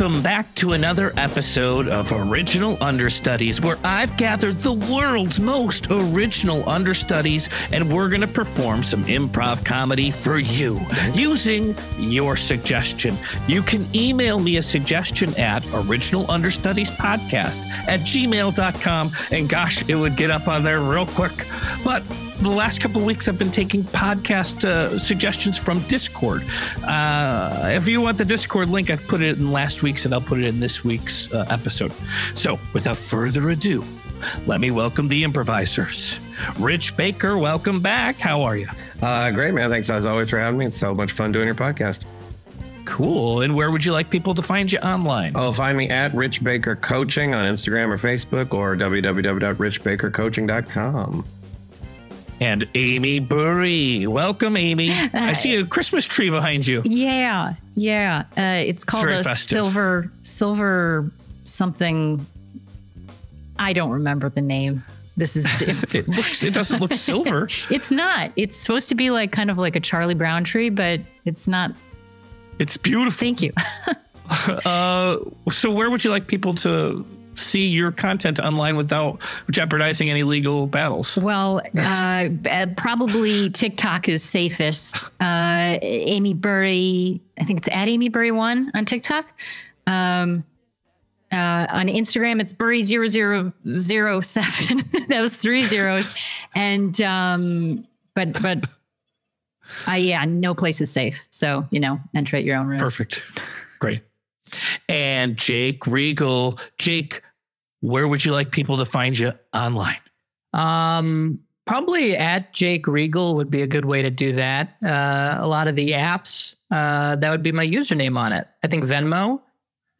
Welcome back to another episode of Original Understudies, where I've gathered the world's most original understudies, and we're going to perform some improv comedy for you using your suggestion. You can email me a suggestion at originalunderstudiespodcast at gmail.com, and gosh, it would get up on there real quick. But the last couple of weeks I've been taking podcast uh, suggestions from Discord. Uh, if you want the Discord link, I put it in last week's and I'll put it in this week's uh, episode. So, without further ado, let me welcome the improvisers. Rich Baker, welcome back. How are you? Uh, great, man. Thanks as always for having me. It's so much fun doing your podcast. Cool. And where would you like people to find you online? Oh, find me at Rich Baker Coaching on Instagram or Facebook or www.richbakercoaching.com. And Amy Bury. Welcome, Amy. I see a Christmas tree behind you. Yeah, yeah. Uh, it's called very a festive. silver silver something. I don't remember the name. This is. It looks it doesn't look silver. it's not. It's supposed to be like kind of like a Charlie Brown tree, but it's not. It's beautiful. Thank you. Uh, so where would you like people to see your content online without jeopardizing any legal battles? Well, uh, uh, probably TikTok is safest. Uh, Amy Bury, I think it's at Amy Bury one on TikTok. Um, uh, on Instagram, it's Bury 0007. that was three zeros. And, um, but, but, uh, yeah, no place is safe. So, you know, enter at your own risk. Perfect. Great. And Jake Regal. Jake, where would you like people to find you online? Um, probably at Jake Regal would be a good way to do that. Uh, a lot of the apps, uh, that would be my username on it. I think Venmo.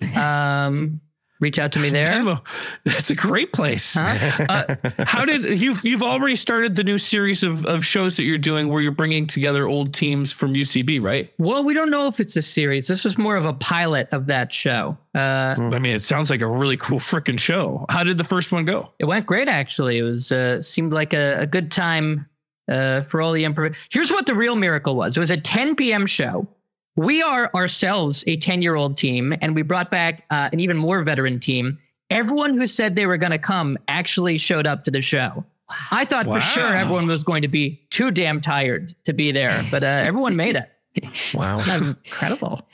Um, reach out to me there. Venmo. That's a great place. Uh, how did you've you've already started the new series of, of shows that you're doing where you're bringing together old teams from UCB, right? Well, we don't know if it's a series. This was more of a pilot of that show. Uh, I mean, it sounds like a really cool freaking show. How did the first one go? it went great, actually. It was uh, seemed like a, a good time uh, for all the improv. Here's what the real miracle was: it was a 10 p.m. show. We are ourselves a 10 year old team, and we brought back uh, an even more veteran team. Everyone who said they were going to come actually showed up to the show. I thought Wow. for sure everyone was going to be too damn tired to be there, but uh, everyone made it. Wow. Incredible.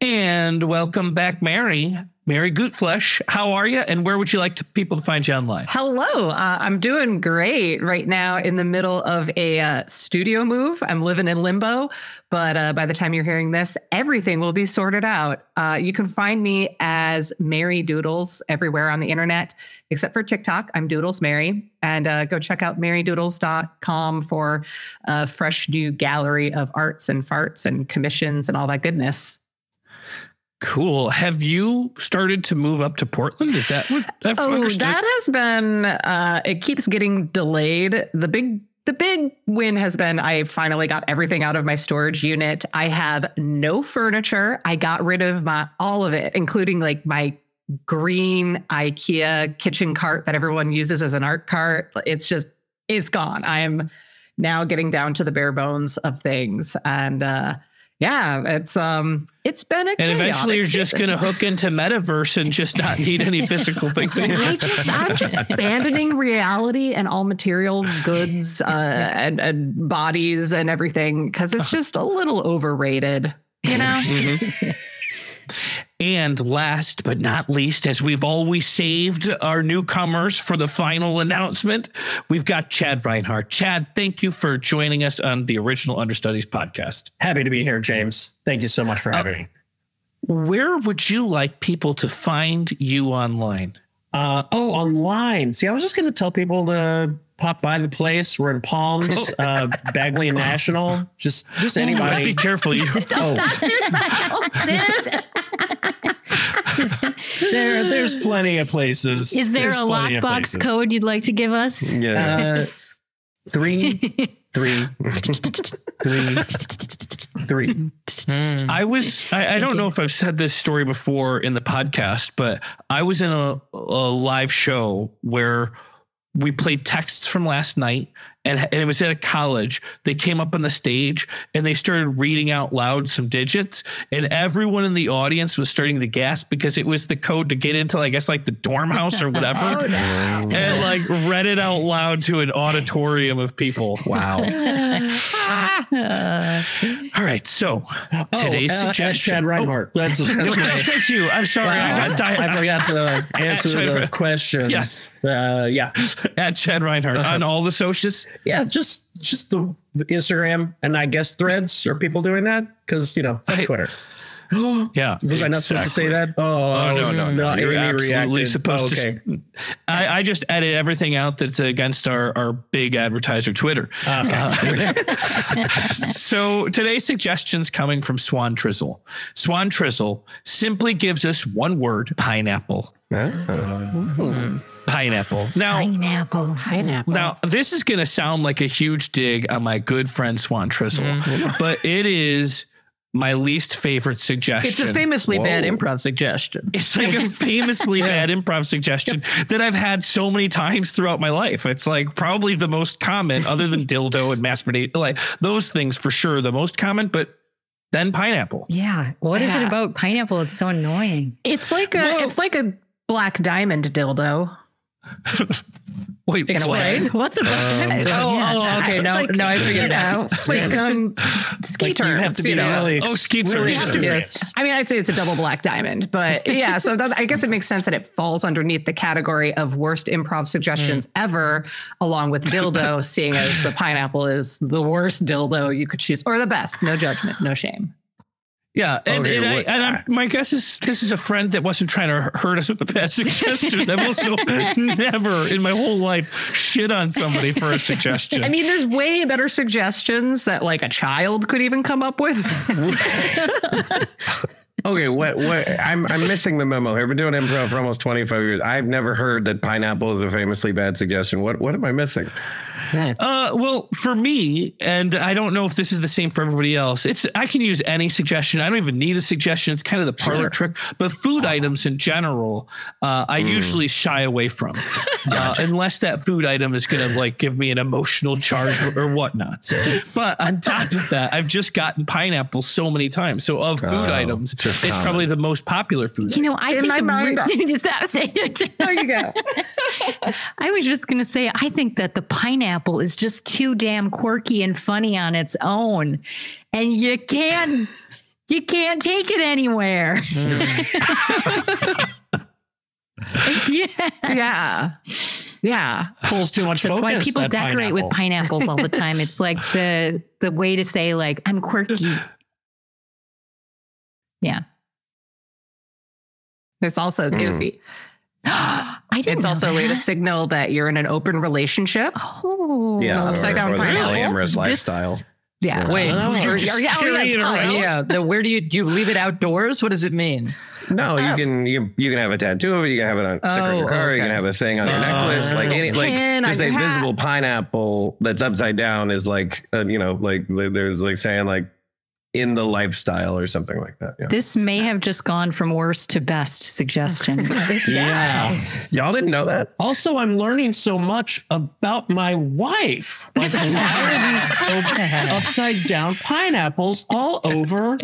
And welcome back, Mary. Mary Gootflesh. How are you? And where would you like to, people to find you online? Hello, uh, I'm doing great right now in the middle of a uh, studio move. I'm living in limbo, but uh, by the time you're hearing this, everything will be sorted out. Uh, you can find me as Mary Doodles everywhere on the internet, except for TikTok. I'm Doodles Mary. And uh, go check out marydoodles.com for a fresh new gallery of arts and farts and commissions and all that goodness. Cool. Have you started to move up to Portland? Is that what I've Oh, understood? that has been uh it keeps getting delayed. The big the big win has been I finally got everything out of my storage unit. I have no furniture. I got rid of my all of it, including like my green IKEA kitchen cart that everyone uses as an art cart. It's just it's gone. I'm now getting down to the bare bones of things and uh yeah, it's um it's been a and eventually you're just season. to hook into metaverse and just not need any physical things anymore. I just I'm just abandoning reality and all material goods uh, and, and bodies and everything because it's just a little overrated. You know, And last but not least, as we've always saved our newcomers for the final announcement, we've got Chad Reinhart. Chad, thank you for joining us on the Original Understudies podcast. Happy to be here, James. Thank you so much for having me. Where would you like people to find you online? Uh, oh, online. See, I was just going to tell people to pop by the place. We're in Palms, uh, Bagley National. Just, just anybody. Be careful. You, don't Oh, dude. there, there's plenty of places. Is there There's a lockbox code you'd like to give us? Yeah. Uh, three, three, three, three. I was, I, I don't know if I've said this story before in the podcast, but I was in a, a live show where we played texts from last night and, and it was at a college. They came up on the stage and they started reading out loud some digits. And everyone in the audience was starting to gasp because it was the code to get into i guess like the dorm house or whatever. And like read it out loud to an auditorium of people. Wow. all right. So today's Oh, uh, suggestion. Chad Reinhart. That's, that's Oh, my- thank you. I'm sorry. I got I forgot to answer the question. Yes. Uh, yeah. at chad reinhart on all the socials Yeah. Just just the, the Instagram and I guess threads. Are people doing that? Because you know Hey. Twitter. yeah Was I not supposed to say that? Oh, Oh no, no, no! You're Amy absolutely reacted. supposed okay. to. I, I just edit everything out that's against our our big advertiser Twitter. Uh, so today's suggestions coming from Swan Trizzle. Swan Trizzle simply gives us one word: pineapple. Pineapple. Now, Pineapple. pineapple. now this is going to sound like a huge dig on my good friend Swan Trizzle, Mm-hmm. but it is my least favorite suggestion. It's a famously bad improv suggestion. It's like a famously bad improv suggestion that I've had so many times throughout my life. It's like probably the most common, other than dildo and masturbate, like those things for sure, the most common, but then pineapple. Yeah. What is it about pineapple? It's so annoying. It's like a Whoa. it's like a black diamond dildo. Wait, Explain. What's about pineapple? Oh, oh, okay. No, Like, no, I figured you it out. Like um, ski Like, you have to be you know. really, Oh, skeets are really experienced. experienced. I mean, I'd say it's a double black diamond, but yeah. So that, I guess it makes sense that it falls underneath the category of worst improv suggestions ever, along with dildo, seeing as the pineapple is the worst dildo you could choose, or the best. No judgment, no shame. Yeah, and, Okay, and, I, and I'm, ah. my guess is this is a friend that wasn't trying to hurt us with the bad suggestion. I've also never in my whole life shit on somebody for a suggestion. I mean, there's way better suggestions that like a child could even come up with. Okay, what what I'm I'm missing the memo here. I've been doing improv for almost 25 years. I've never heard that pineapple is a famously bad suggestion. What what am I missing? Uh, well, for me, and I don't know if this is the same for everybody else. It's I can use any suggestion. I don't even need a suggestion. It's kind of the parlor trick. But food items in general, uh, I usually shy away from, uh, unless that food item is going to like give me an emotional charge or, or whatnot. but on top of that, I've just gotten pineapple so many times. So of food items, it's common. probably the most popular food. You know, I In think my the mind, re- Is that there you go. I was just going to say, I think that the pineapple is just too damn quirky and funny on its own, and you can't. You can't take it anywhere. yes. Yeah. Yeah. Pulls too much That's focus. why people that decorate with pineapples all the time. It's like the the way to say like I'm quirky. Yeah. It's also hmm. goofy. I didn't It's know also a way to signal that you're in an open relationship. Oh. Yeah, upside or, down or the pineapple. polyamorous This- lifestyle. Yeah. Wait, Oh, you're Or- just yeah, oh, yeah, it around. Yeah, the, where do you do you leave it outdoors? What does it mean? No, you can you you can have a tattoo of it. You can have it on a sticker on your Oh, car. You can have a thing on your necklace. Like any like just a your hat. visible pineapple that's upside down is like uh, you know like there's like saying like in the lifestyle or something like that. Yeah. This may have just gone from worst to best suggestion. Yeah. Y'all didn't know that? Also, I'm learning so much about my wife. Like, why are these up- upside down pineapples all over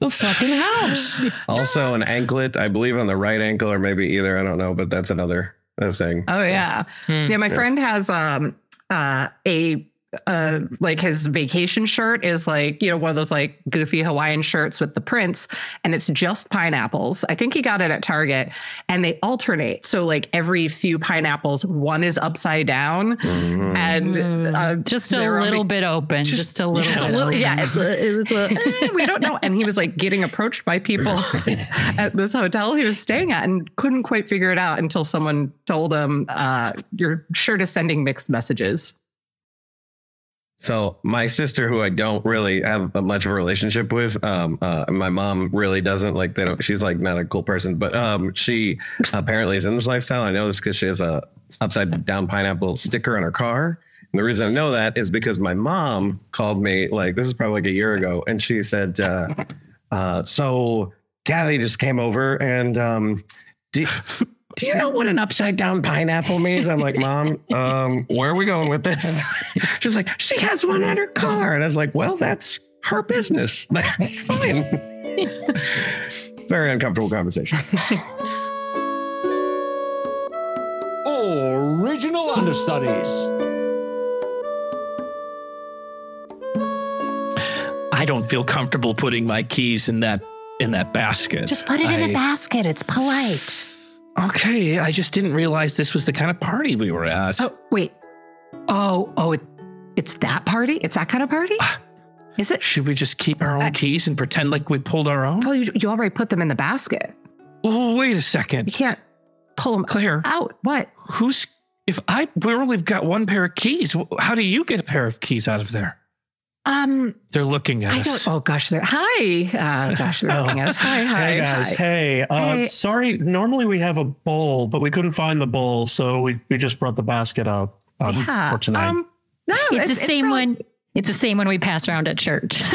the fucking house? Also, an anklet, I believe, on the right ankle, or maybe either. I don't know, but that's another uh, thing. Oh yeah. Yeah, my friend has um uh a uh like his vacation shirt is like, you know, one of those like goofy Hawaiian shirts with the prints and it's just pineapples. I think he got it at Target and they alternate. So like every few pineapples, one is upside down and uh, just a little vac- bit open. Just, a little just a bit little, open. yeah, it's a, it was a, eh, we don't know. And he was like getting approached by people at this hotel he was staying at and couldn't quite figure it out until someone told him, uh, your shirt is sending mixed messages. So my sister, who I don't really have much of a relationship with, um, uh, my mom really doesn't like. They don't. She's like not a cool person, but um, she apparently is in this lifestyle. I know this because she has a upside down pineapple sticker on her car. And the reason I know that is because my mom called me like this is probably like a year ago, and she said, uh, uh, "So Kathy just came over and um, do, do you know what an upside down pineapple means? I'm like, Mom, um, where are we going with this? She's like, she has one at her car. And I was like, well, that's her business. That's fine. Very uncomfortable conversation. Original understudies. I don't feel comfortable putting my keys in that in that basket. Just put it in I- the basket. It's polite. Okay, I just didn't realize this was the kind of party we were at. Oh, wait. Oh, oh, it, it's that party? It's that kind of party? Ah. Is it? Should we just keep our own uh, keys and pretend like we pulled our own? Oh, you, you already put them in the basket. Oh, wait a second. You can't pull them Claire, out. What? who's if I we only got one pair of keys, how do you get a pair of keys out of there? Um, They're looking at I us. don't. Oh gosh, they're hi. Uh, gosh, they're looking at us. Hi, hi, Hey guys, hi. hey, uh, Hey. sorry. Normally we have a bowl, but we couldn't find the bowl, so we, we just brought the basket out um, Yeah. for tonight. Um, no, It's, the same really- one. It's the same one we pass around at church.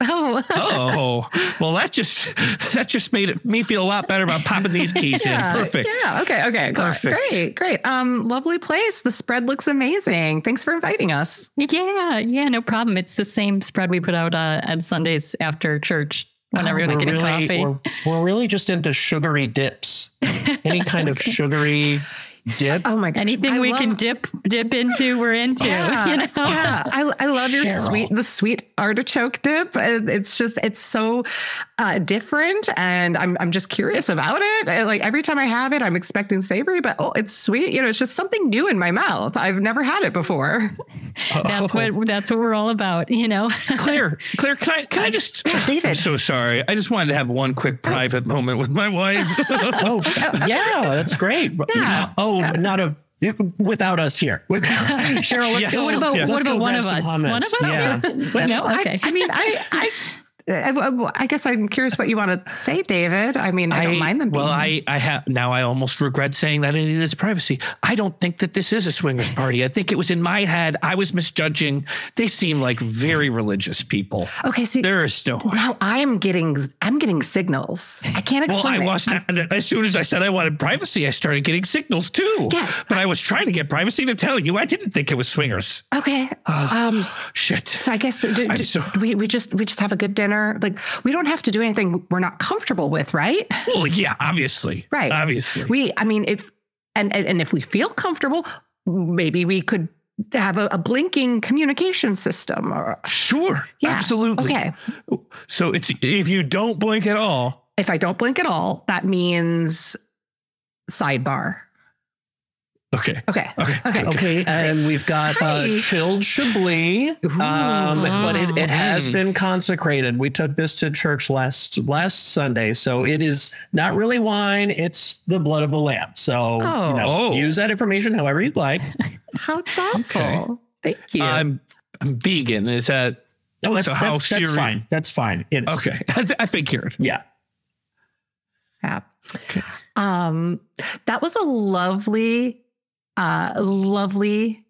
Oh, Oh, well, that just that just made it, me feel a lot better about popping these keys yeah, in. Perfect. Yeah. Okay. Okay. Perfect. Great. Great. Um, lovely place. The spread looks amazing. Thanks for inviting us. yeah, yeah, no problem. It's the same spread we put out uh, on Sundays after church when everyone's getting really, coffee. We're, we're really just into sugary dips. Any kind of sugary dip. Oh my god! Anything I we love- can dip dip into, we're into. Yeah, You know. yeah. I, I love your Cheryl. sweet, the sweet artichoke dip. Uh, It's just, it's so uh, different, and I'm, I'm just curious about it. Uh, Like every time I have it, I'm expecting savory, but oh, it's sweet. You know, it's just something new in my mouth. I've never had it before. That's what that's what we're all about. You know. Claire, Claire, can I can I just? David. I'm so sorry. I just wanted to have one quick private moment with my wife. Oh, yeah, that's great. Yeah. Oh, not a without us here. Cheryl, let's Yes. go. what about Yes. what about one of us? One of us? Yeah. no. Okay. I, I mean, I, I, I, I guess I'm curious what you want to say, David. I mean, I, don't mind them. Well, being- I, I have now. I almost regret saying that of this privacy. I don't think that this is a swingers party. I think it was in my head. I was misjudging. They seem like very religious people. okay. See, There is no. now I'm getting, I'm getting signals. I can't explain. Well, I it. was as soon as I said I wanted privacy, I started getting signals too. Yes. but I was trying to get privacy to tell you I didn't think it was swingers. Okay. um. Shit. So I guess do, do- so- we we just we just have a good dinner. Like we don't have to do anything we're not comfortable with, right? Well, yeah, obviously. Right. Obviously. We. I mean, if and and, and if we feel comfortable, maybe we could have a, a blinking communication system. Or sure. yeah. Absolutely. Okay. So it's if you don't blink at all. If I don't blink at all, that means sidebar. Okay. Okay. Okay. Okay. Okay, and we've got uh, Hi. chilled Chablis, um, but it, it has been consecrated. We took this to church last last Sunday, so it is not really wine; it's the blood of the lamb. So you know, Oh. use that information however you'd like. How thoughtful. Okay. Thank you. I'm I'm vegan. Is that Oh, that's So how that's, that's fine. That's fine. It's okay? I, I figured. Yeah. Yeah. Um, that was a lovely, uh, lovely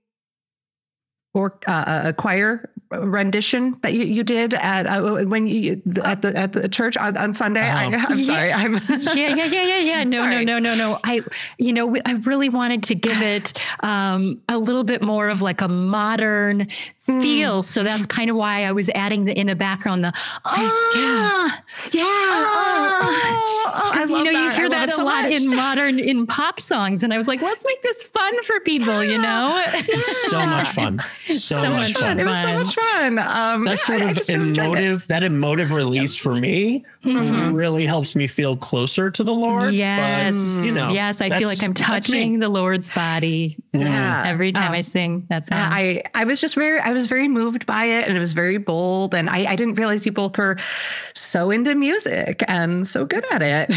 or uh, a choir rendition that you, you did at uh, when you at the at the church on, on Sunday. I, I'm Yeah. sorry. I'm yeah, yeah, yeah, yeah, yeah. No, Sorry. no, no, no, no. I, you know, I really wanted to give it um, a little bit more of like a modern feel. So that's kind of why I was adding the in the background the ah, yeah. Yeah, because you know you hear that, a lot in in modern in pop songs, and I was like, let's make this fun for people, you know. so much fun. So, So much much fun. It was so much fun. Um, That sort I- I of just really enjoyed it. emotive, that emotive release for me really helps me feel closer to the Lord. Yes, But, you know, yes, I feel like I'm touching the Lord's body Yeah. every time Um, I sing. That's how I, I was just very I was very moved by it and it was very bold and I, I didn't realize you both were so into music and so good at it.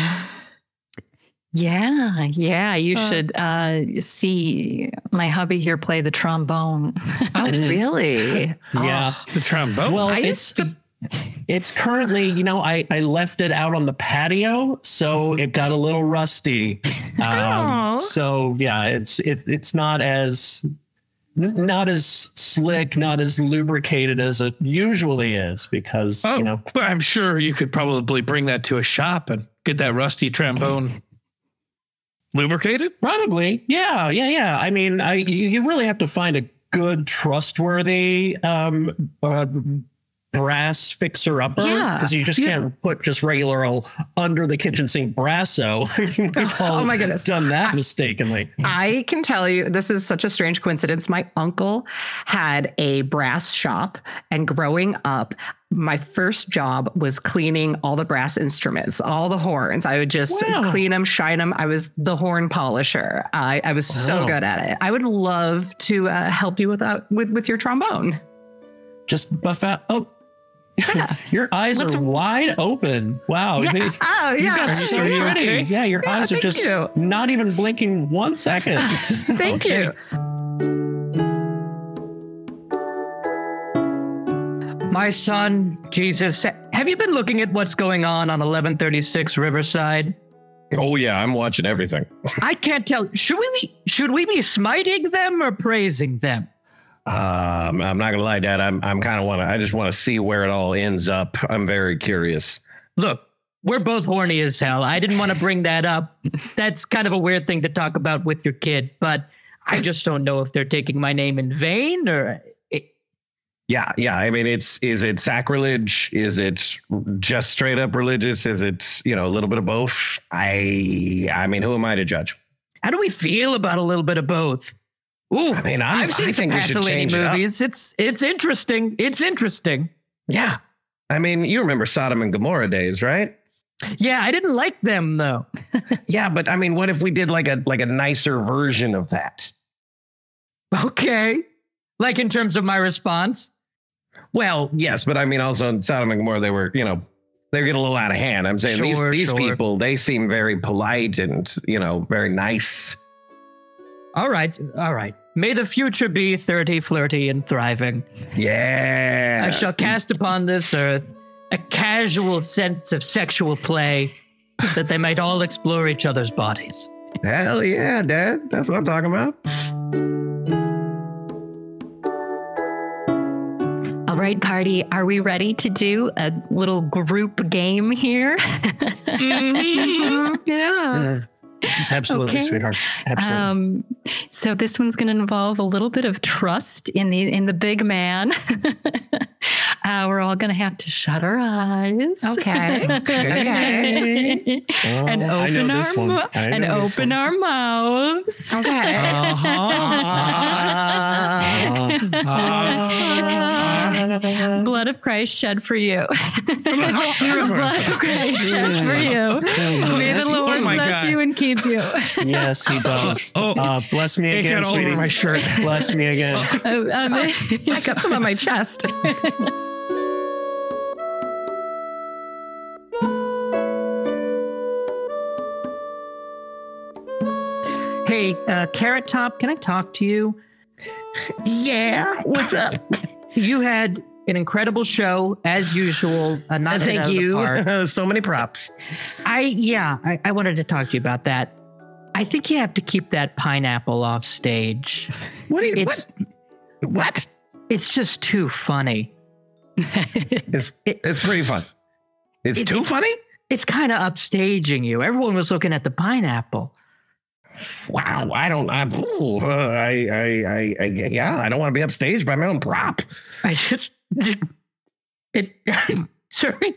Yeah, yeah. You should uh, see my hubby here play the trombone. Oh, really? Yeah. The trombone. Well, I it's to- it's currently, you know, I, I left it out on the patio, so it got a little rusty. Aw. Um, so yeah, it's it it's not as n- not as slick, not as lubricated as it usually is because oh, you know but I'm sure you could probably bring that to a shop and get that rusty trombone Lubricated? Probably. Yeah, yeah, yeah. I mean, I you you really have to find a good, trustworthy um, uh, brass fixer upper Yeah. because you just can't put just regular old under the kitchen sink brasso. Oh my goodness. done that mistakenly. I can tell you, this is such a strange coincidence. My uncle had a brass shop, and growing up, my first job was cleaning all the brass instruments, all the horns. I would just Wow. clean them, shine them. I was the horn polisher. I, I was so good at it. I would love to uh, help you with, that, with with your trombone. Just buff out. Oh, your eyes What's- are wide open. Wow. Yeah. They- Oh, you yeah. got so Are you pretty. okay? Yeah, your Yeah, eyes are just you. not even blinking one second. Thank Okay. you. My son, Jesus, have you been looking at what's going on on 1136 Riverside? Oh yeah, I'm watching everything. I can't tell. Should we be, should we be smiting them or praising them? Um, I'm not gonna lie, Dad. I'm I'm kind of want to. I just want to see where it all ends up. I'm very curious. Look, we're both horny as hell. I didn't want to bring that up. That's kind of a weird thing to talk about with your kid, but I just don't know if they're taking my name in vain or Yeah, yeah. I mean, it's is it sacrilege? Is it just straight up religious? Is it you know a little bit of both? I I mean, who am I to judge? how do we feel about a little bit of both? Ooh, I mean, I'm, I've seen I some think we Pasolini change it movies. It's it's interesting. It's interesting. Yeah. I mean, you remember Sodom and Gomorrah days, right? Yeah, I didn't like them though. Yeah, but I mean, what if we did like a like a nicer version of that? Okay. Like in terms of my response. Well, yes, but I mean, also in Sodom and Gomorrah, they were, you know, they're getting a little out of hand. I'm saying Sure, these these sure. people, they seem very polite and you know very nice. All right, all right. May the future be 30, flirty, and thriving. Yeah, I shall cast upon this earth a casual sense of sexual play that they might all explore each other's bodies. Hell yeah, Dad. That's what I'm talking about. All right, party. Are we ready to do a little group game here? Yeah. Absolutely, Okay. sweetheart. Absolutely. Um, so this one's going to involve a little bit of trust in the in the big man. uh, we're all going to have to shut our eyes. Okay. Okay. and Oh, I know open our this mo- and open one. our mouths. Okay. Blood of Christ shed for you. Blood of Christ shed for you. May the Lord Oh my bless God. you and keep you. yes, he does. Oh. uh, bless me It again, got all over sweetie. my shirt. Bless me again. Uh, um, I got some on my chest. Hey, uh, Carrot Top, can I talk to you? Yeah. What's up? You had an incredible show, as usual. Uh, not hit out Thank you. so many props. I yeah, I, I wanted to talk to you about that. I think you have to keep that pineapple off stage. What do you? It's what? What? it's just too funny. It's it's pretty fun. It's It- too it's- funny. It's kind of upstaging you. Everyone was looking at the pineapple. Wow. I don't. I. uh, I. I. I. I yeah. I don't want to be upstaged by my own prop. I just it. sorry.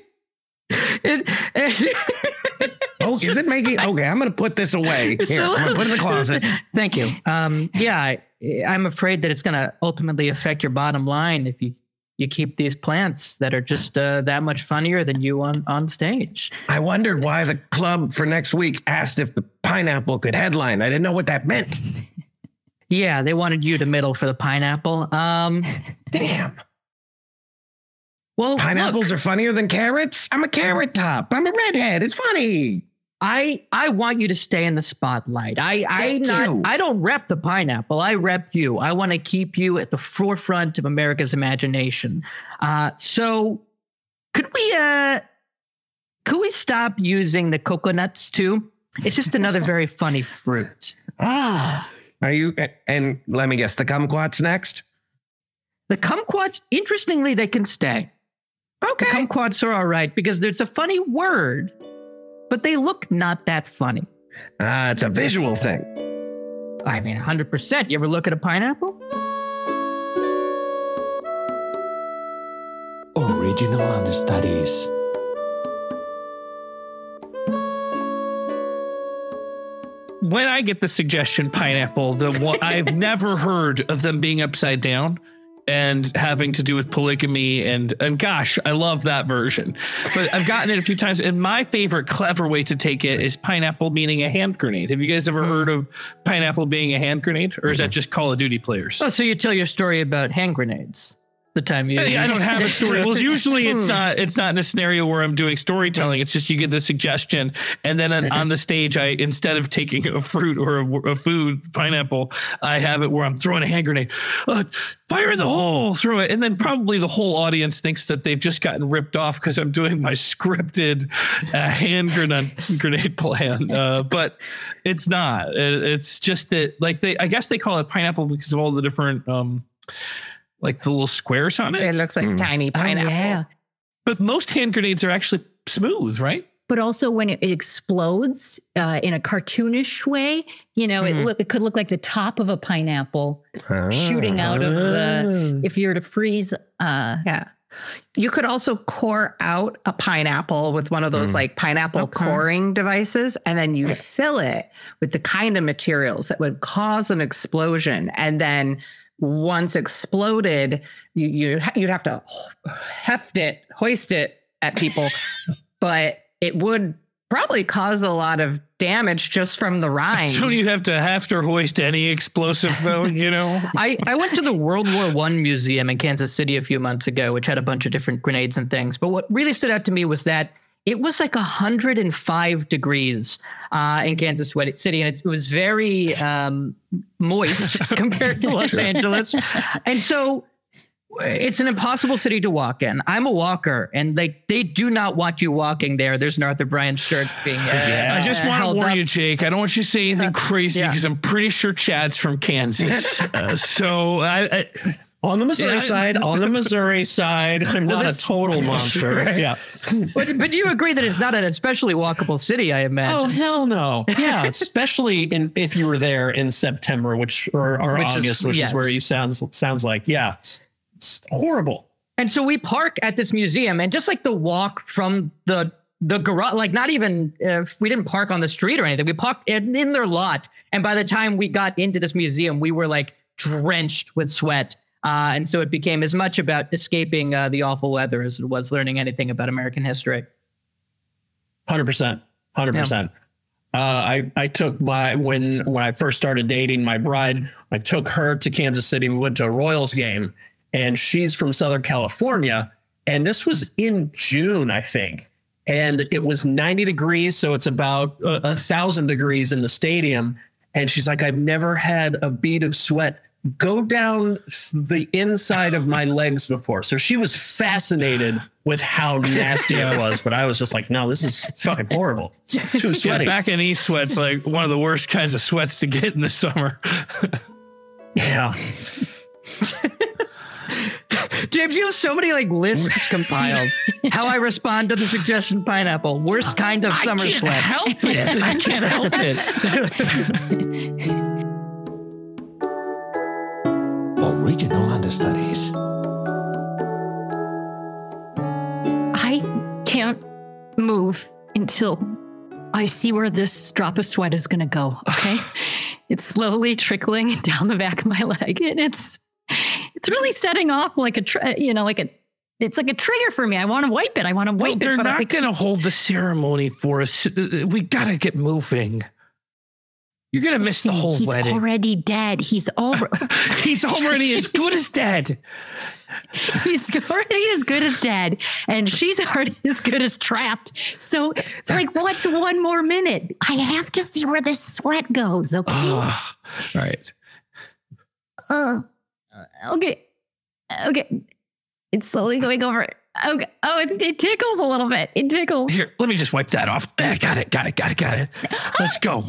It, it, Oh, is it making? Okay, I'm gonna put this away. Here, I'm gonna put it in the closet. Thank you. Um, yeah, I, I'm afraid that it's going to ultimately affect your bottom line if you you keep these plants that are just uh, that much funnier than you on on stage. I wondered why the club for next week asked if the pineapple could headline. I didn't know what that meant. Yeah, they wanted you to middle for the pineapple. Um, Damn. well, Pineapples look, are funnier than carrots. I'm a carrot top. I'm a redhead. It's funny. I I want you to stay in the spotlight. I I not. I don't rep the pineapple. I rep you. I want to keep you at the forefront of America's imagination. Uh, so could we uh could we stop using the coconuts too? It's just another very funny fruit. Ah. Are you? And let me guess, the kumquats next. The kumquats, interestingly, they can stay. Okay. The kumquats are all right because there's a funny word, but they look not that funny. Ah, it's a visual thing. I mean, 100%. You ever look at a pineapple? Original understudies. When I get the suggestion pineapple, the one I've never heard of them being upside down and having to do with polygamy and and gosh, I love that version. But I've gotten it a few times and my favorite clever way to take it is pineapple meaning a hand grenade. Have you guys ever heard of pineapple being a hand grenade or is that just Call of Duty players? Oh, so you tell your story about hand grenades. The time you. I don't have a story. Well, usually it's not. It's not in a scenario where I'm doing storytelling. It's just you get the suggestion, and then on, on the stage, I instead of taking a fruit or a, a, food, pineapple, I have it where I'm throwing a hand grenade. Uh, fire in the hole, throw it, and then probably the whole audience thinks that they've just gotten ripped off because I'm doing my scripted uh, hand grenade grenade plan. Uh, but it's not. It, it's just that, like they, I guess they call it pineapple because of all the different. Um, like the little squares on it. It looks like hmm. tiny pineapple. Oh, yeah. But most hand grenades are actually smooth, right? But also when it explodes uh, in a cartoonish way, you know, it, hmm. look, it could look like the top of a pineapple ah. shooting out of the. Ah. If you were to freeze, uh, Yeah. You could also core out a pineapple with one of those hmm. like pineapple coring devices, and then you fill it with the kind of materials that would cause an explosion. And then once exploded, you, you you'd have to heft it, hoist it at people, but it would probably cause a lot of damage just from the rind. Don't you have to have to hoist any explosive though? You know. I, I went to the World War One museum in Kansas City a few months ago, which had a bunch of different grenades and things. But what really stood out to me was that it was like 105 degrees uh, in Kansas City, and it was very um, moist compared to Los Angeles. And so it's an impossible city to walk in. I'm a walker, and they they do not want you walking there. There's an Arthur Bryant shirt being. Uh, I just want to warn up. you, Jake. I don't want you to say anything crazy yeah. because I'm pretty sure Chad's from Kansas. Uh, so I, I On the Missouri Yeah, I- side, on the Missouri side, I'm not a total monster. Yeah. But, but you agree that it's not an especially walkable city, I imagine. Oh hell no! Yeah, especially in if you were there in September, which or, or Which is- August, which yes. is where you sounds sounds like. Yeah, it's, it's horrible. And so we park at this museum, and just like the walk from the the garage, like not even if we didn't park on the street or anything, we parked in, in their lot. And by the time we got into this museum, we were like drenched with sweat. Uh, and so it became as much about escaping uh, the awful weather as it was learning anything about American history. Hundred percent, hundred percent. Uh, I I took my when when I first started dating my bride, I took her to Kansas City. We went to a Royals game, and she's from Southern California, and this was in June, I think, and it was ninety degrees, so it's about a, a thousand degrees in the stadium. And she's like, I've never had a bead of sweat go down the inside of my legs before. So she was fascinated with how nasty it was, but I was just like, no, this is fucking horrible. It's too yeah, sweaty. back in East sweat's like one of the worst kinds of sweats to get in the summer. yeah. James, you have so many like lists compiled. How I respond to the suggestion pineapple. Worst kind of summer I can't sweats. help it. I can't help it. Original understudies. I can't move until I see where this drop of sweat is going to go. Okay, it's slowly trickling down the back of my leg, and it's it's really setting off like a tr- you know like a it's like a trigger for me. I want to wipe it. I want to wipe Well, they're it. I- not going to hold the ceremony for us. Uh, We got to get moving. You're going to miss the Listen, whole he's wedding. already dead. He's already He's already as good as dead. he's already as good as dead, and she's already as good as trapped. So, like, what's one more minute? I have to see where this sweat goes. Okay. Ah, right. Uh, okay. Okay. It's slowly going over. Okay. Oh, it, it tickles a little bit. It tickles. Here, let me just wipe that off. Eh, Got it. Got it. Got it. Got it. Let's go.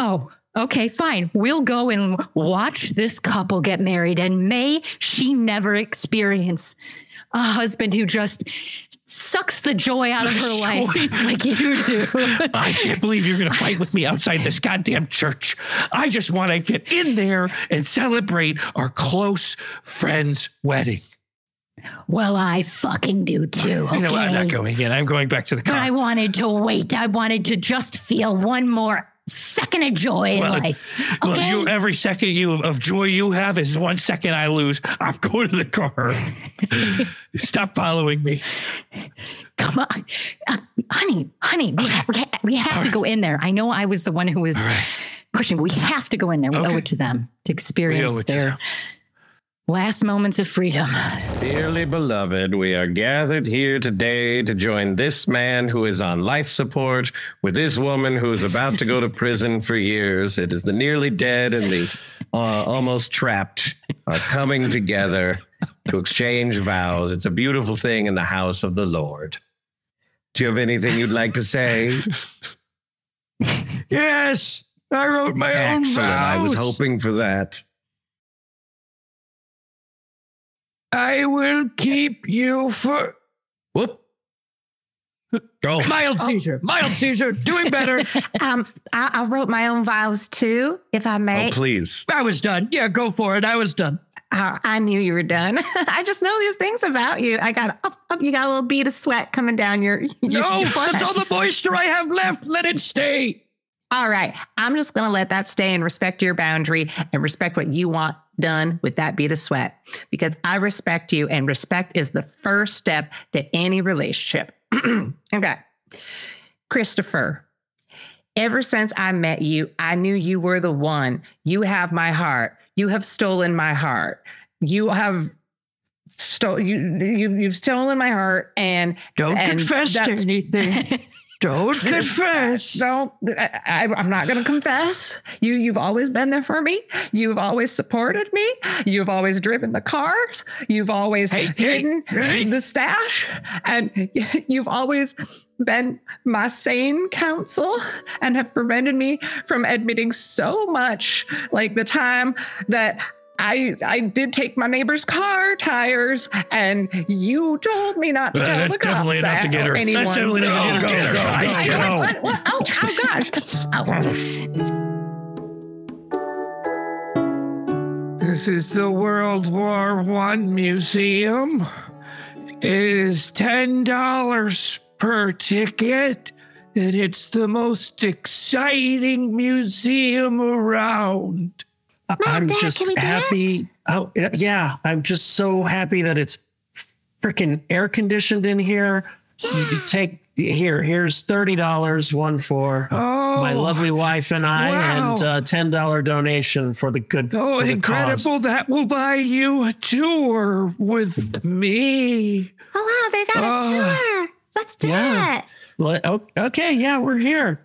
Oh, okay, fine. We'll go and watch this couple get married, and may she never experience a husband who just sucks the joy out of her life like you do. I can't believe you're going to fight with me outside this goddamn church. I just want to get in there and celebrate our close friend's wedding. well, I fucking do too. Okay. You know, what? I'm not going in. I'm going back to the but car. I wanted to wait. I wanted to just feel one more second of joy in Well, life. Well, Okay. you every second you of joy you have is one second I lose. I'm going to the car. Stop following me. Come on, uh, honey, honey, we, ha- we, ha- we have to go in there. I know I was the one who was pushing. But we have to go in there. We owe it to them to experience their them. Last moments of freedom. Dearly beloved, we are gathered here today to join this man who is on life support with this woman who is about to go to prison for years. It is the nearly dead and the uh, almost trapped are coming together to exchange vows. It's a beautiful thing in the house of the Lord. Do you have anything you'd like to say? Yes, I wrote my own Excellent. I was hoping for that. I will keep you for. Whoop. Go. Mild seizure. Mild seizure. Doing better. Um, I, I wrote my own vows too, if I may. Oh, please. I was done. Yeah, go for it. I was done. Oh, I knew you were done. I just know these things about you. I got up, up. You got a little bead of sweat coming down your. your No, your that's forehead. all the moisture I have left. Let it stay. All right. I'm just going to let that stay and respect your boundary and respect what you want done with that bead of sweat because I respect you and respect is the first step to any relationship. okay. Christopher, ever since I met you, I knew you were the one. You have my heart. You have stolen my heart. You have stole you you you've stolen my heart and Don't and confess to anything. Don't confess. no, I, I'm not going to confess. You, you've always been there for me. You've always supported me. You've always driven the cars. You've always hey, hidden hey. the stash, and you've always been my sane counsel and have prevented me from admitting so much, like the time that. I, I did take my neighbor's car tires, and you told me not to Uh, tell that's the cops definitely not that to get her. or That's definitely not to get her. Go, go, Guys, go, get go. out. What? What? Oh, oh gosh. Oh. This is the World War One museum. It is ten dollars per ticket, and it's the most exciting museum around. I'm Dad, just can we do it? happy. Oh, yeah, yeah. I'm just so happy that it's freaking air conditioned in here. You, you take here. Here's thirty dollars, one for Oh, my lovely wife and I, wow. and a ten dollar donation for the good. Oh, the incredible! That will buy you a tour with me. Oh wow, they got a Oh. tour. Let's do Yeah. it. Cause. Well, Okay, yeah, we're here.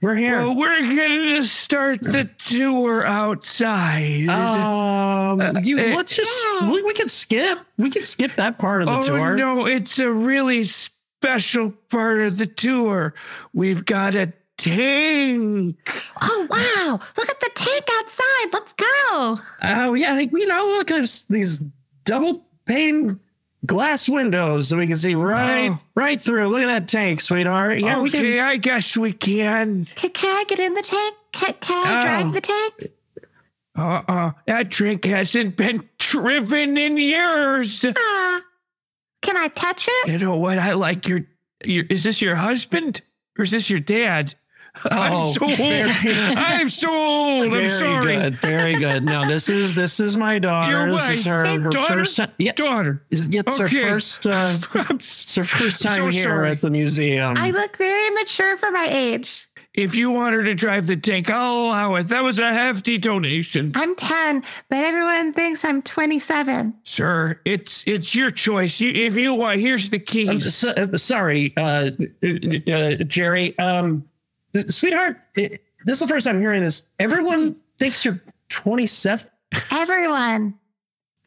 We're here. Well, we're going to start the tour outside. Um, you uh, let's just we, we can skip. We can skip that part of the oh tour. no, it's a really special part of the tour. We've got a tank. Oh wow, look at the tank outside. Let's go. Oh yeah, you know, look at these double pane glass windows so we can see right Oh. right through. Look at that tank, sweetheart. Yeah, we okay, can. I guess we can. Can, can I get in the tank? Can, can I Oh. drive the tank? Uh-uh, that drink hasn't been driven in years. Ah, can I touch it? You know what? I like your, your is this your husband or is this your dad? Oh, I'm so old. very- I'm so old. Very I'm sorry. good, very good. No, this is this is my daughter. Your this is her, her Daughter? first. Yeah, Daughter. it's her first. Uh, it's her first time so here sorry. at the museum. I look very mature for my age. If you want her to drive the tank, I'll allow it. That was a hefty donation. I'm 10, but everyone thinks I'm 27. Sir, it's it's your choice. You, if you want, here's the I'm keys. so- uh, sorry, uh, uh, uh, Jerry. Um, sweetheart, it, this is the first time hearing this. Everyone thinks you're 27. Everyone.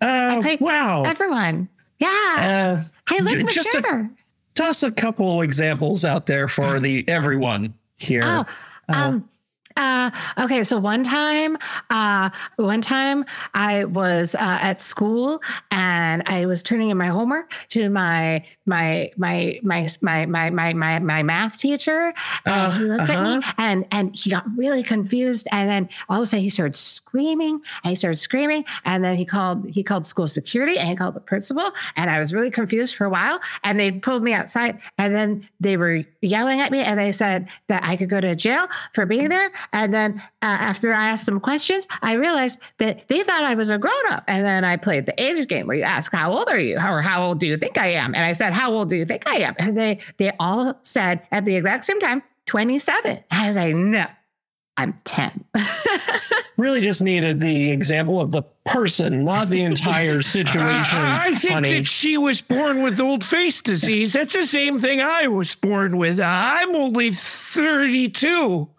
Uh, think wow. Everyone. Yeah. Uh, hey, look just a- toss a couple examples out there for the everyone here. Oh, um, Uh, okay, so one time, uh, one time I was uh, at school and I was turning in my homework to my my my my my my my my, my math teacher, and he looks at me and and he got really confused, and then all of a sudden he started screaming and he started screaming, and then he called he called school security and he called the principal, and I was really confused for a while, and they pulled me outside, and then they were yelling at me, and they said that I could go to jail for being there. And then uh, after I asked them questions, I realized that they thought I was a grown up. And then I played the age game where you ask, "How old are you?" or "How old do you think I am?" And I said, "How old do you think I am?" And they they all said at the exact same time, twenty seven. I was like, "No, I'm 10. Really just needed the example of the person, not the entire situation. I, I think honey. that she was born with old face disease. That's the same thing I was born with. I'm only 32.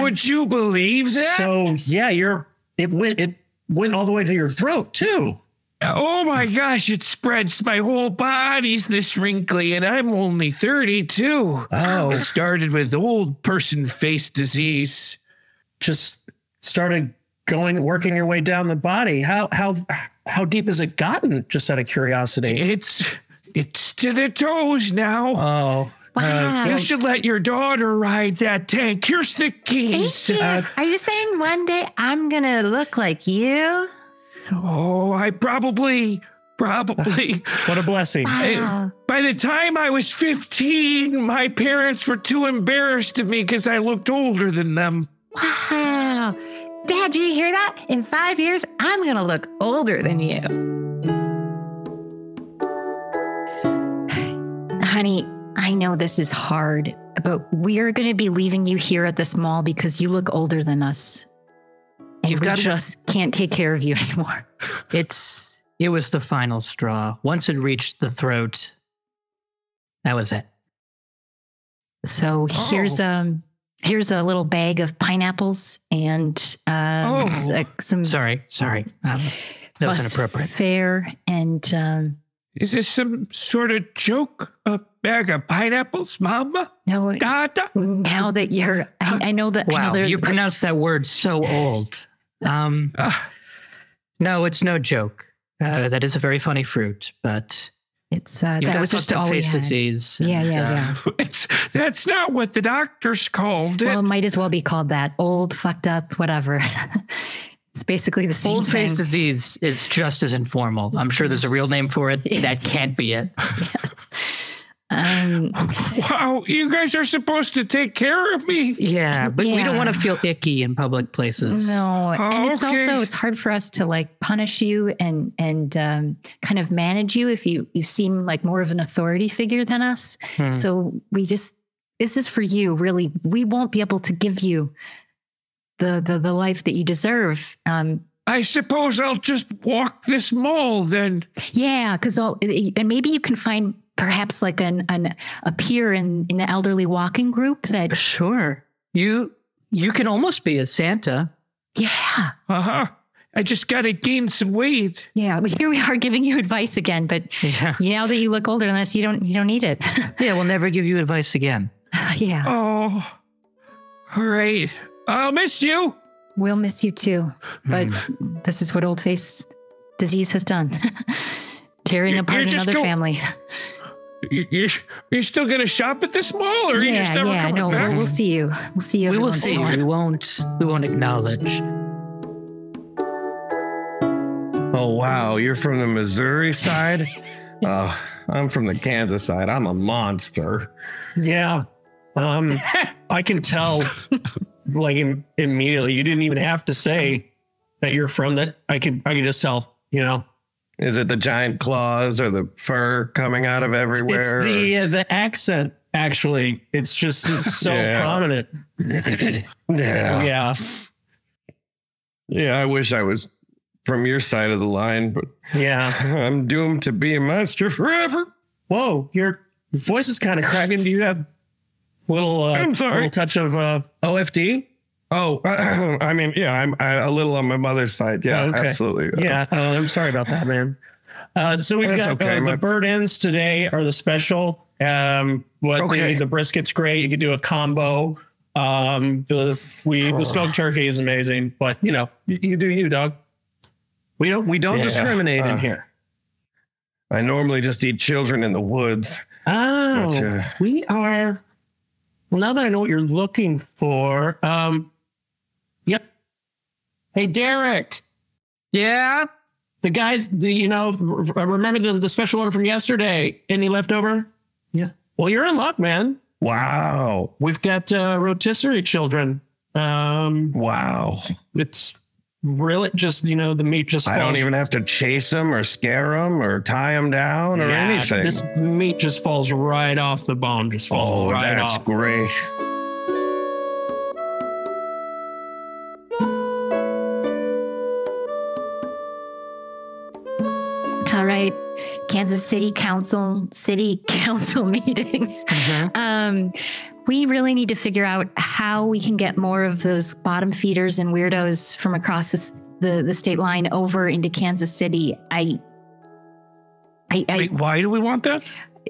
Would you believe that? so yeah, you're it went it went all the way to your throat too. oh my gosh, it spreads. My whole body's this wrinkly, and I'm only 32. Oh. It started with old person face disease. Just started going working your way down the body. How how how deep has it gotten? Just out of curiosity. It's it's to the toes now. Oh, uh, Wow. you should let your daughter ride that tank. Here's the keys. Uh, Are you saying one day I'm going to look like you? Oh, I probably, probably. what a blessing! Wow. By the time I was 15, my parents were too embarrassed of me because I looked older than them. Wow. Dad, do you hear that? In five years, I'm going to look older than you. Honey, I know this is hard, but we are going to be leaving you here at this mall because you look older than us. You've we got- just can't take care of you anymore. It's it was the final straw. Once it reached the throat, that was it. So here's um here's a little bag of pineapples and um, Oh. uh, some Sorry, sorry. Um, that was inappropriate. Fair and um, Is this some sort of joke? A bag of pineapples, Mama? no. Dada? Now that you're, I, I know that. I know Wow, you pronounced that word so old. Um, Ah. no, it's no joke. Uh, that is a very funny fruit, but It's uh, you've that was just all face disease. Yeah, and, yeah, uh, yeah. It's, that's not what the doctors called it. Well, it might as well be called that. Old, fucked up, whatever. it's basically the same Old face disease is just as informal. I'm sure there's a real name for it. That can't be it. Um, wow, you guys are supposed to take care of me. Yeah, but we don't want to feel icky in public places. no, and it's Okay. also it's hard for us to like punish you and and um, kind of manage you if you you seem like more of an authority figure than us. Hmm. So we just this is for you. Really, we won't be able to give you the the the life that you deserve. Um, I suppose I'll just walk this mall then. Yeah, because and maybe you can find perhaps like an, an a peer in in the elderly walking group that Sure. You you can almost be a Santa. yeah Uh huh. I just gotta gain some weight. yeah. But here we are giving you advice again, but Yeah. now that you look older than us, you don't you don't need it. Yeah, we'll never give you advice again. yeah, Oh, all right. I'll miss you. we'll miss you too. But this is what old face disease has done, tearing apart another family. You, you, you're still gonna shop at this mall, or are you just never yeah. coming No, back? we'll, we'll see you. We'll see you. We will once in see. a while. We won't we won't acknowledge. Oh wow, you're from the Missouri side. Oh, I'm from the Kansas side. I'm a monster. Yeah. Um, I can tell like im- immediately. You didn't even have to say that you're from that. I could I could just tell, you know. Is it the giant claws or the fur coming out of everywhere? It's the uh, the accent actually. It's just it's so Yeah. prominent. yeah. Yeah. Yeah, I wish I was from your side of the line, but Yeah. I'm doomed to be a monster forever. Whoa, your voice is kind of cracking. Do you have little uh, I'm sorry. little touch of uh, OFD? Oh, I mean, yeah, I'm I, a little on my mother's side. Yeah, Oh, okay. absolutely. Yeah, uh, I'm sorry about that, man. Uh, so we've That's got okay, uh, my- the burnt ends today are the special. Um, what Okay. the, the brisket's great. You could do a combo. Um, the we the smoked turkey is amazing, but you know, you, you do you, dog. We don't we don't Yeah, discriminate in uh, here. I normally just eat children in the woods. Oh, But, uh, we are. Well, now that I know what you're looking for, um. Hey, Derek, Yeah. the guys, the you know, remember the, the special order from yesterday? Any leftover? Yeah. Well, you're in luck, man. Wow. We've got uh, rotisserie children. Um, Wow. it's really just you know the meat just. I don't falls- even have to chase them or scare them or tie them down or Yeah, anything. This meat just falls right off the bone. Just falls oh, right that's off. great. Right. Kansas City Council, City Council meeting. Um, we really need to figure out how we can get more of those bottom feeders and weirdos from across this, the, the state line over into Kansas City. I, I, I Wait, why do we want that?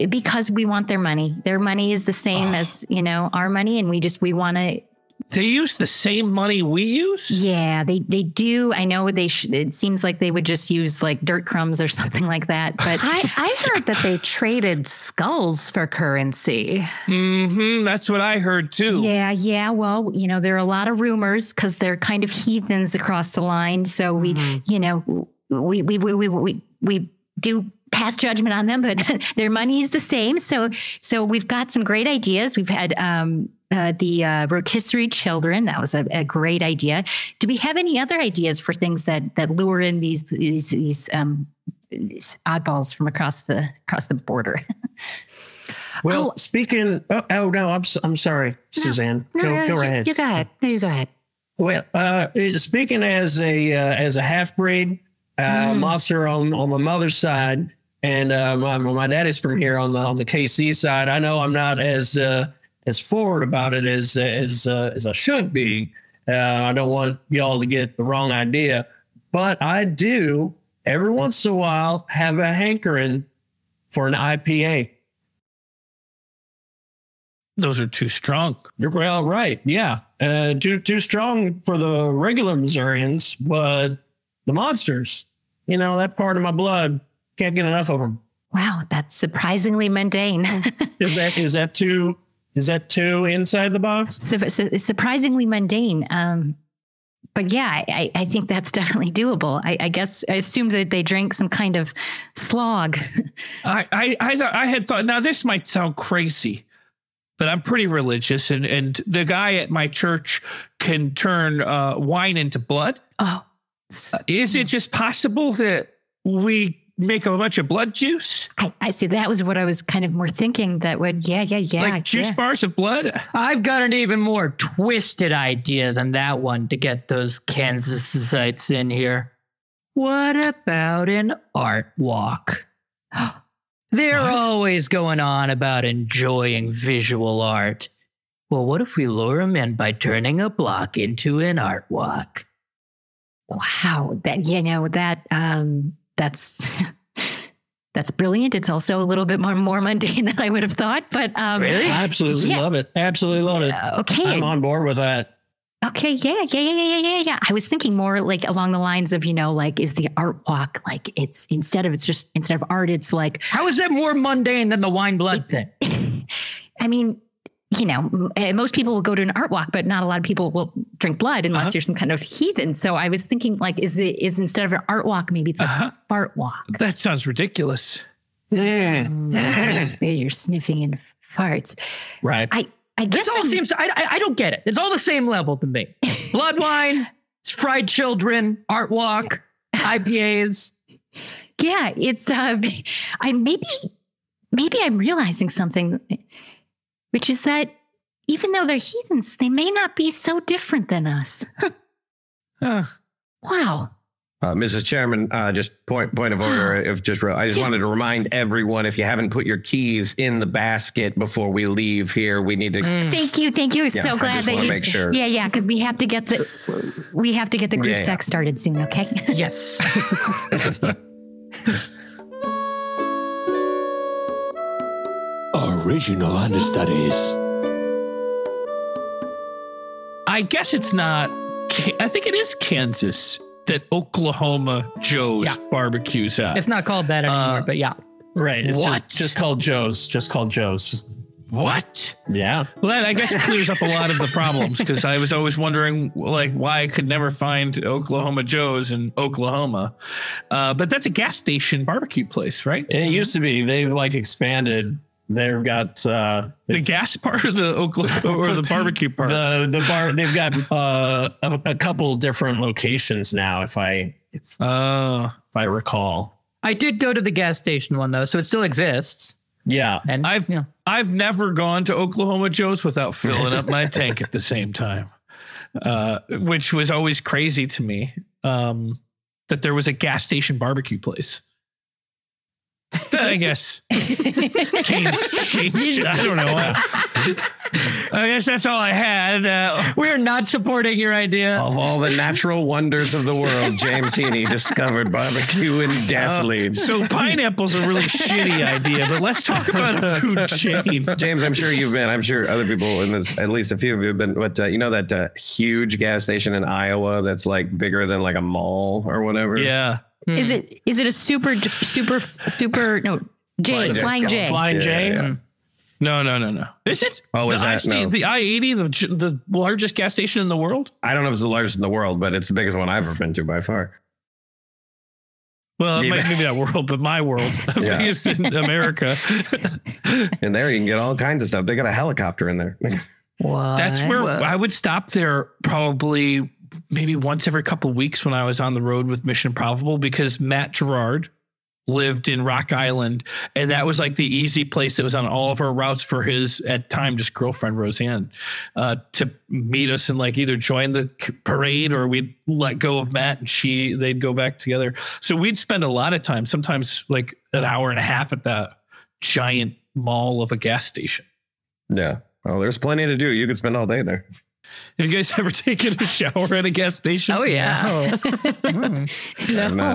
because we want their money. Their money is the same as, you know, our money. And we just, we want to, They use the same money we use? yeah, they, they do. I know they, sh- it seems like they would just use like dirt crumbs or something like that. But I, I heard that they traded skulls for currency. hmm That's what I heard too. Yeah, yeah. Well, you know, there are a lot of rumors because they're kind of heathens across the line. So we, you know, we we we we we, we do pass judgment on them, but their money is the same. So so we've got some great ideas. We've had um uh, the uh, rotisserie children. That was a, a great idea. Do we have any other ideas for things that that lure in these these these um these oddballs from across the across the border? Well, speaking. Oh, oh no, I'm I'm sorry, Suzanne. No, go no, go you- ahead. You go ahead. No, you go ahead. Well, uh, speaking as a uh, as a half breed uh, monster on on my mother's side, and uh, my my is from here on the on the KC side. I know I'm not as uh, as forward about it as as uh, as I should be. Uh, I don't want y'all to get the wrong idea, but I do every once in a while have a hankering for an IPA. Those are too strong. You're well, right. Yeah. Uh, too too strong for the regular Missourians, but the monsters, you know, that part of my blood can't get enough of them. Wow, that's surprisingly mundane. Is that is that too is that too inside the box? Su- su- surprisingly mundane. Um, but yeah, I, I I think that's definitely doable. I, I guess I assumed that they drank some kind of slog. I, I, I, thought, I had thought, now this might sound crazy, but I'm pretty religious, and, and the guy at my church can turn uh, wine into blood. Oh, Is it just possible that we make a bunch of blood juice? I, I see. That was what I was kind of more thinking. That would, yeah, yeah, yeah. like juice yeah. bars of blood? I've got an even more twisted idea than that one to get those Kansasites in here. What about an art walk? They're always going on about enjoying visual art. Well, what if we lure them in by turning a block into an art walk? Wow, that you know that um, that's that's brilliant. It's also a little bit more more mundane than I would have thought. But um, Really? I absolutely Yeah. love it. Absolutely love it. uh, okay, I'm on board with that. Okay, yeah, yeah, yeah, yeah, yeah, yeah. I was thinking more like along the lines of, you know, like is the art walk like it's instead of it's just instead of art, it's like How is that more mundane than the wine blood thing? I mean, you know, uh, most people will go to an art walk, but not a lot of people will drink blood unless you're some kind of heathen. So I was thinking, like, is it is instead of an art walk, maybe it's like a fart walk. That sounds ridiculous. Maybe you're sniffing in farts. Right. I I guess This all I'm- seems, I, I, I don't get it. It's all the same level to me. Blood wine, fried children, art walk, IPAs. yeah, it's uh, I maybe maybe I'm realizing something, which is that even though they're heathens, they may not be so different than us. Huh. Wow. Uh, Mrs. Chairman, uh, just point point of order. If just real, I just wanted to remind everyone if you haven't put your keys in the basket before we leave here, we need to. Thank you, thank you. Yeah, so I glad just that you. make sure. Yeah, yeah, because we have to get the we have to get the group Yeah, yeah. sex started soon. Okay. Yes. Original understudies. I guess it's not. I think it is Kansas that Oklahoma Joe's Yeah. barbecues at. It's not called that anymore, Uh, but yeah. Right. It's What? Just, just called Joe's. Just called Joe's. what? Yeah. Well, that I guess clears up a lot of the problems because I was always wondering, like, why I could never find Oklahoma Joe's in Oklahoma. Uh, but that's a gas station barbecue place, right? It used to be. They've like expanded. They've got uh, The gas part of the Oklahoma or the barbecue part. the the bar. They've got uh, a, a couple different locations now. If I if Uh, I recall. I did go to the gas station one though, so it still exists. Yeah. And I've you know, I've never gone to Oklahoma Joe's without filling up my tank at the same time, uh, which was always crazy to me. Um, that there was a gas station barbecue place. I guess James, change. I don't know. I, I guess that's all I had. Uh, we're not supporting your idea. Of all the natural wonders of the world, James Heaney discovered barbecue and gasoline. so pineapple's a really shitty idea, but let's talk about a food chain. James, I'm sure you've been. I'm sure other people in this, at least a few of you have been. But uh, you know that uh, huge gas station in Iowa that's like bigger than like a mall or whatever. Yeah. Hmm. Is it is it a super super super no J Flying J. flying J? Flying Yeah, J. yeah. Hmm. No, no, no, no. Is it? Oh, the is that- I no. the I eighty, the the largest gas station in the world? I don't know if it's the largest in the world, but it's the biggest one I've ever been to by far. Well, it might maybe not world, but my world, Yeah. biggest in America. And there you can get all kinds of stuff. They got a helicopter in there. What? That's where I would stop there probably maybe once every couple of weeks when I was on the road with Mission Improbable because Matt Gerard lived in Rock Island and that was like the easy place that was on all of our routes for his at time just girlfriend Roseanne uh, to meet us and like either join the parade or we'd let go of Matt and she they'd go back together. So we'd spend a lot of time, sometimes like an hour and a half at that giant mall of a gas station. yeah. Oh, there's plenty to do. You could spend all day there. Have you guys ever taken a shower at a gas station? Oh yeah. No.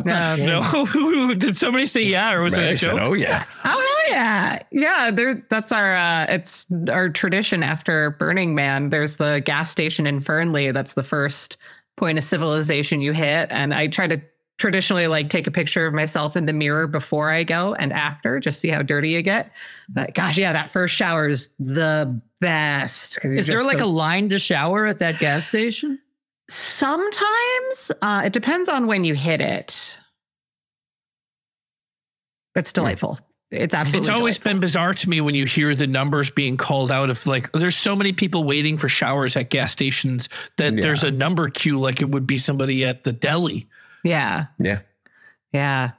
No. Did somebody say yeah, or was it I a said, oh yeah. Oh yeah, yeah. There, that's our. Uh, it's our tradition after Burning Man. There's the gas station in Fernley. That's the first point of civilization you hit, and I try to traditionally like take a picture of myself in the mirror before I go and after, just see how dirty you get. But gosh, yeah, that first shower is the best. Is there like so- a line to shower at that gas station? Sometimes uh, it depends on when you hit it. It's delightful. It's absolutely. It's always delightful. been bizarre to me when you hear the numbers being called out of like there's so many people waiting for showers at gas stations that Yeah. there's a number queue like it would be somebody at the deli. Yeah, Yeah. yeah.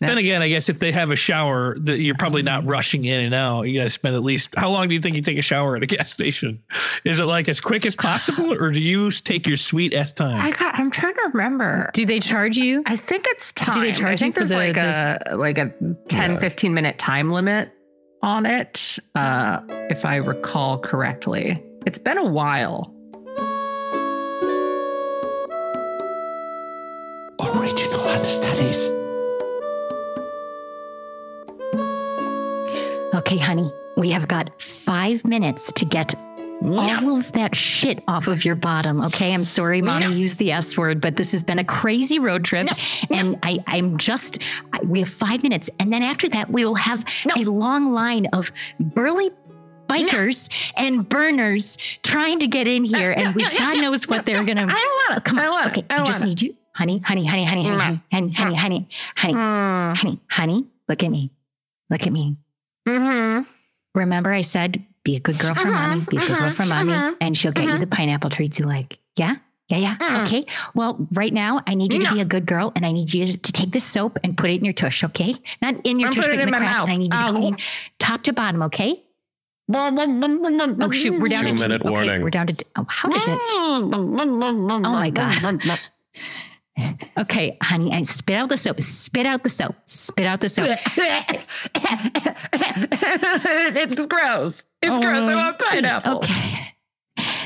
Yeah. Then again, I guess if they have a shower, that you're probably not rushing in and out. You got to spend at least how long do you think you take a shower at a gas station? Is it like as quick as possible, or do you take your sweet s time? I got. I'm trying to remember. Do they charge you? I think it's time. Do they charge I think there's the- like a like a 10, 15 minute time limit on it, uh, if I recall correctly. It's been a while. Understudies. Okay, honey, we have got five minutes to get all of that shit off of your bottom. Okay, I'm sorry, mommy used the S word, but this has been a crazy road trip, and I, I'm just. I, we have five minutes, and then after that, we will have a long line of burly. Bikers and burners trying to get in here, and we God knows what they're gonna. I don't want it. Come I on, don't want okay. I I just need you, honey, honey, honey, honey, honey, honey, honey, honey, honey, honey, Mm. honey, honey. Look at me, look at me. Mm-hmm. Remember, I said, be a good girl for mm-hmm. mommy, be a good girl mm-hmm. for mommy, mm-hmm. and she'll get you the pineapple treats you like. Yeah? Yeah, yeah. Mm. Okay. Well, right now, I need you to be a good girl and I need you to, to take this soap and put it in your tush, okay? Not in your And tush, but in in the my crack. mouth. And I need you to oh. clean top to bottom, okay? Oh, shoot. We're down to Two-minute okay, warning. We're down to, oh, how did it? Mm. Oh my God. Okay, honey, I spit out the soap. Spit out the soap. Spit out the soap. it's gross. It's gross. I oh, want pineapple. Okay.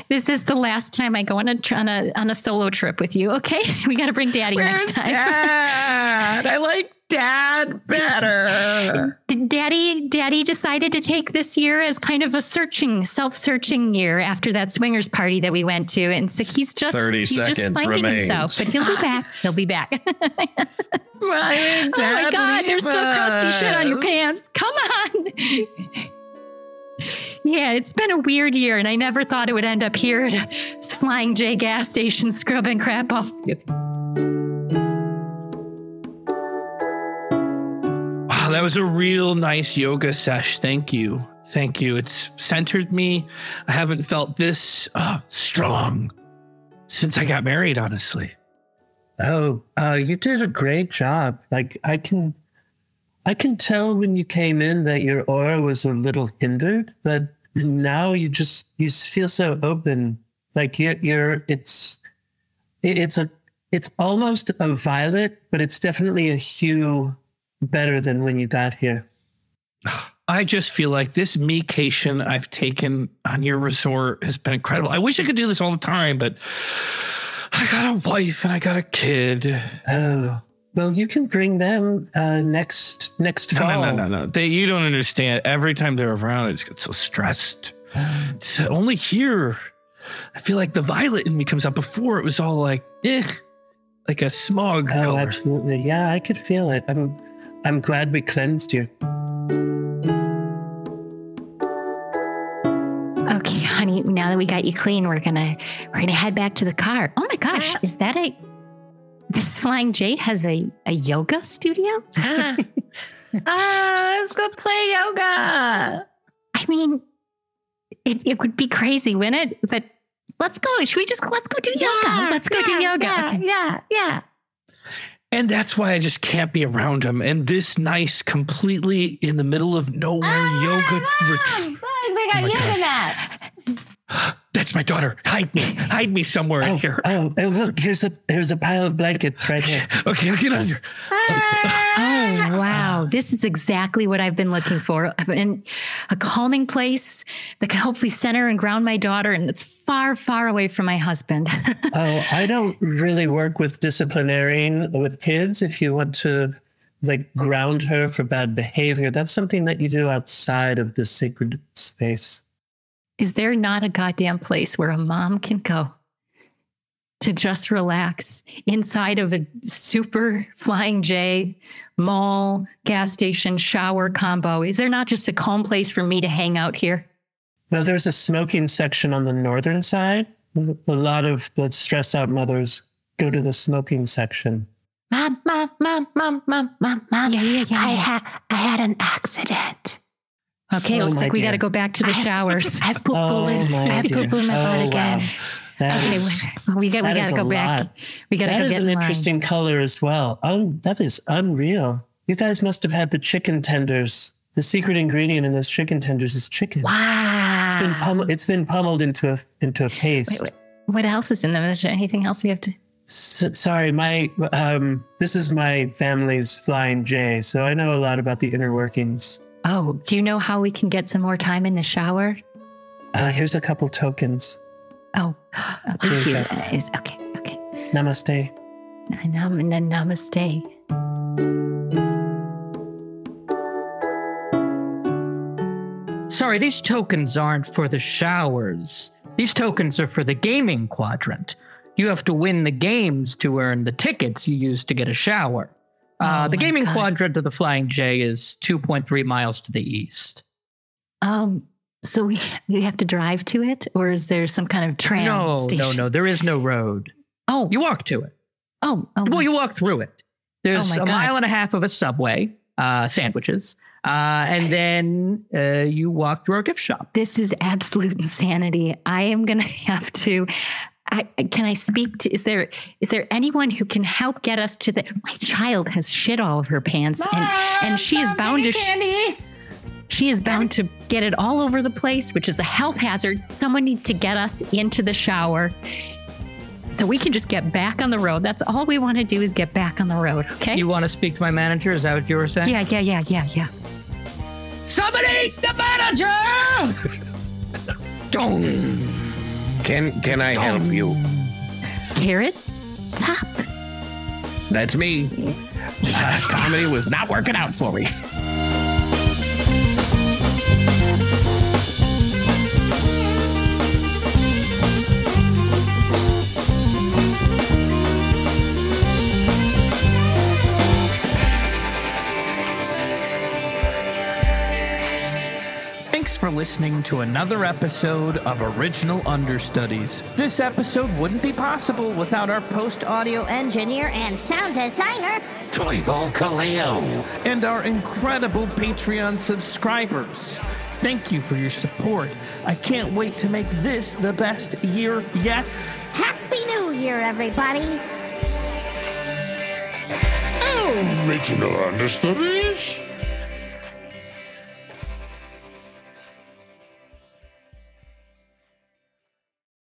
This is the last time I go on a on a on a solo trip with you. Okay, we got to bring Daddy Where's next time. dad? I like dad better. Daddy, Daddy decided to take this year as kind of a searching, self-searching year after that swingers party that we went to, and so he's just 30 he's just seconds finding remains. himself. But he'll be back. He'll be back. oh oh my God, there's still crusty shit on your pants. Come on. yeah, it's been a weird year, and I never thought it would end up here at a Flying J gas station scrubbing crap off. That was a real nice yoga sesh. Thank you. Thank you. It's centered me. I haven't felt this uh, strong since I got married, honestly. Oh, uh, you did a great job. Like I can, I can tell when you came in that your aura was a little hindered, but now you just you feel so open. Like you're, you're it's, it- it's a, it's almost a violet, but it's definitely a hue better than when you got here. I just feel like this mecation I've taken on your resort has been incredible. I wish I could do this all the time, but I got a wife and I got a kid. Oh, well, you can bring them uh, next next No, fall. no, no, no, no. They, you don't understand. Every time they're around, I just get so stressed. It's only here. I feel like the violet in me comes out. Before it was all like, eh, like a smog Oh, color. absolutely. Yeah, I could feel it. I'm, I'm glad we cleansed you. Okay, honey. Now that we got you clean, we're gonna we're gonna head back to the car. Oh my gosh, is that a this Flying J has a a yoga studio? ah, let's go play yoga. I mean, it, it would be crazy, wouldn't it? But let's go. Should we just let's go do yoga? Let's go do yoga. Yeah, Okay. yeah, yeah. And that's why I just can't be around him. And this nice, completely in the middle of nowhere ah, yoga retreat. They got oh my yoga God. mats. That's my daughter. Hide me. Hide me somewhere Oh, here. oh, oh, look, here's a here's a pile of blankets right here. Okay, I'll get under. Oh wow, this is exactly what I've been looking for. And a calming place that can hopefully center and ground my daughter, and it's far, far away from my husband. Oh, I don't really work with disciplinarian with kids. If you want to like ground her for bad behavior, that's something that you do outside of the sacred space. Is there not a goddamn place where a mom can go to just relax inside of a super flying J mall, gas station, shower combo? Is there not just a calm place for me to hang out here? Well, there's a smoking section on the northern side. A lot of the stressed out mothers go to the smoking section. Mom, mom, mom, mom, mom, mom, mom. Yeah, yeah, yeah, I yeah. had I had an accident. Okay, Oh, looks my like we got to go back to the showers. I have poo poo Oh, in. my I have dear. poo poo in my Oh, butt again. wow. That Okay, is- we, we got we got to go back. lot. We got to that go is get an in line. interesting color as well. Oh, that is unreal. You guys must have had the chicken tenders. The secret ingredient in those chicken tenders is chicken. Wow. It's been pummeled, it's been pummeled into a into a paste. Wait, wait, what else is in them? Is there anything else we have to? S- sorry, my um, this is my family's flying J, so I know a lot about the inner workings. Oh, do you know how we can get some more time in the shower? Uh, here's a couple tokens. Oh, oh thank you. Uh, is okay. Okay. Namaste. Nam, nam, namaste. Sorry, these tokens aren't for the showers. These tokens are for the gaming quadrant. You have to win the games to earn the tickets you use to get a shower. Uh, Oh the gaming God. quadrant of the Flying J is 2.3 miles to the east. Um, so we we have to drive to it, or is there some kind of tram no, station? no, no. There is no road. Oh, You walk to it. oh, oh. Well, you walk through it. There's Oh a God. mile and a half of a subway, uh, sandwiches, uh, and then uh, you walk through our gift shop. this is absolute insanity. I am gonna have to. I, can I speak to? Is there is there anyone who can help get us to the? My child has shit all of her pants, and and she is bound to. sh- She is bound to get it all over the place, which is a health hazard. Someone needs to get us into the shower so we can just get back on the road. That's all we want to do is get back on the road. Okay? You want to speak to my manager? Is that what you were saying? yeah, yeah, yeah, yeah, yeah. Somebody, the manager! Can can I help you? Carrot top. That's me. Uh, comedy was not working out for me. For listening to another episode of Original Understudies. This episode wouldn't be possible without our post Audio engineer and sound designer. Toivo Kallio. and our incredible Patreon subscribers. Thank you for your support. I can't wait to make this the best year yet. Happy New Year, everybody. Original understudies?